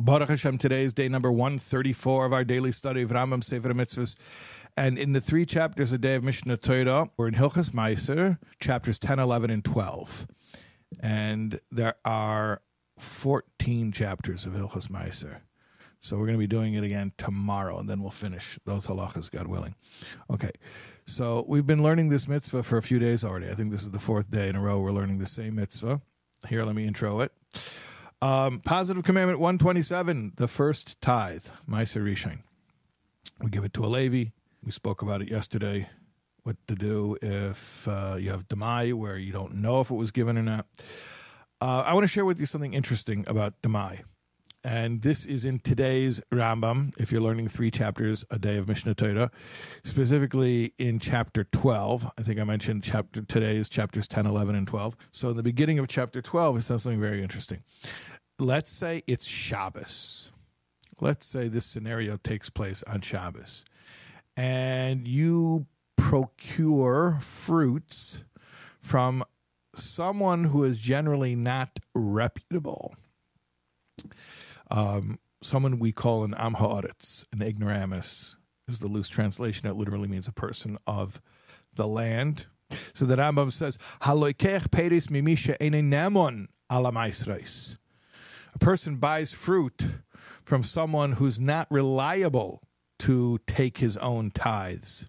Baruch Hashem, today is day number 134 of our daily study of Rambam Sefer Mitzvahs. And in the three chapters a day of Mishneh Torah, we're in Hilchas Meiser, chapters 10, 11, and 12. And there are 14 chapters of Hilchas Meiser. So we're going to be doing it again tomorrow, and then we'll finish those halachas, God willing. Okay. So we've been learning this mitzvah for a few days already. I think this is the fourth day in a row we're learning the same mitzvah. Here, let me intro it. Um, positive commandment 127, the first tithe, Meiser Rishon. We give it to a Levi. We spoke about it yesterday. What to do if uh, you have Demai where you don't know if it was given or not. Uh, I want to share with you something interesting about Demai. And this is in today's Rambam, if you're learning three chapters a day of Mishneh Torah, specifically in chapter 12. I think I mentioned chapter today's chapters 10, 11, and 12. So in the beginning of chapter 12, it says something very interesting. Let's say it's Shabbos. Let's say this scenario takes place on Shabbos. And you procure fruits from someone who is generally not reputable um, someone we call an am haaretz, an ignoramus, is the loose translation. It literally means a person of the land. So the Rambam says, "Haloikech peris mimisha namon ala A person buys fruit from someone who's not reliable to take his own tithes.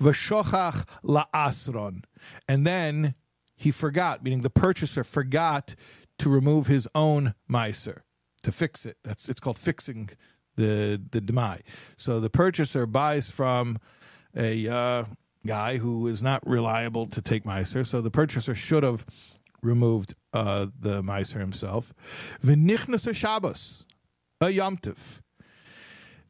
V'shochach la'asron. And then he forgot, meaning the purchaser forgot to remove his own miser to fix it. That's it's called fixing the the demai. So the purchaser buys from a uh, guy who is not reliable to take miser. So the purchaser should have removed uh, the miser himself. V'nichnas Shabbos, a yomtiv.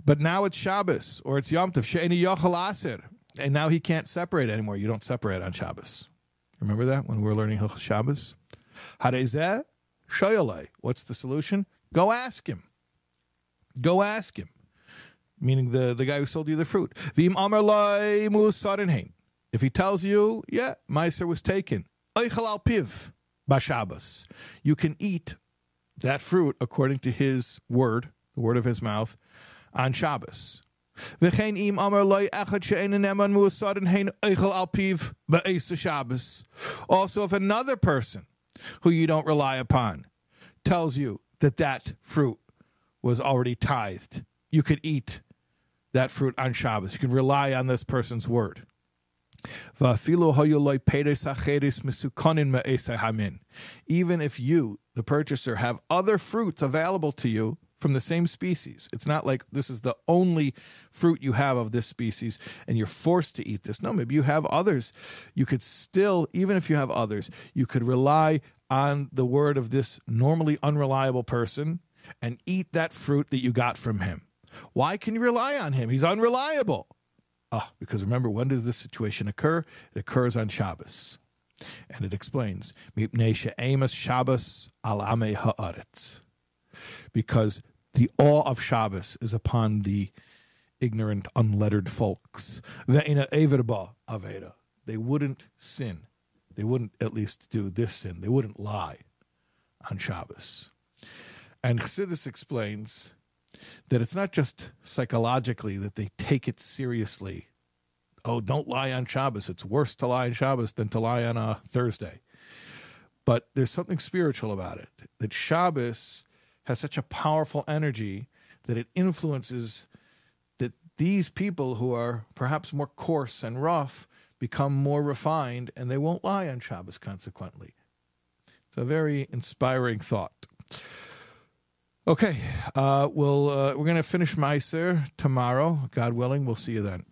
But now it's Shabbos or it's yomtiv. She'eni yochel aser. And now he can't separate anymore. You don't separate on Shabbos. Remember that when we were learning Shabbos? Harezeh shoyale. What's the solution? Go ask him. Go ask him. Meaning the, the guy who sold you the fruit. Vim If he tells you, yeah, Meiser was taken. piv bashabas. You can eat that fruit according to his word, the word of his mouth, on Shabbos. Also, if another person who you don't rely upon tells you that that fruit was already tithed. You could eat that fruit on Shabbos. You can rely on this person's word. Even if you, the purchaser, have other fruits available to you from the same species, it's not like this is the only fruit you have of this species and you're forced to eat this. No, maybe you have others. You could still, even if you have others, you could rely on the word of this normally unreliable person and eat that fruit that you got from him. Why can you rely on him? He's unreliable. Ah, because remember, when does this situation occur? It occurs on Shabbos. And it explains, Shabbos alame haaretz. Because the awe of Shabbos is upon the ignorant, unlettered folks. They wouldn't sin they wouldn't at least do this sin. They wouldn't lie on Shabbos. And Chassidus explains that it's not just psychologically that they take it seriously. Oh, don't lie on Shabbos. It's worse to lie on Shabbos than to lie on a Thursday. But there's something spiritual about it. That Shabbos has such a powerful energy that it influences that these people who are perhaps more coarse and rough become more refined and they won't lie on Shabbos consequently. It's a very inspiring thought. Okay, uh, we'll, uh, we're going to finish Meiser tomorrow. God willing, we'll see you then.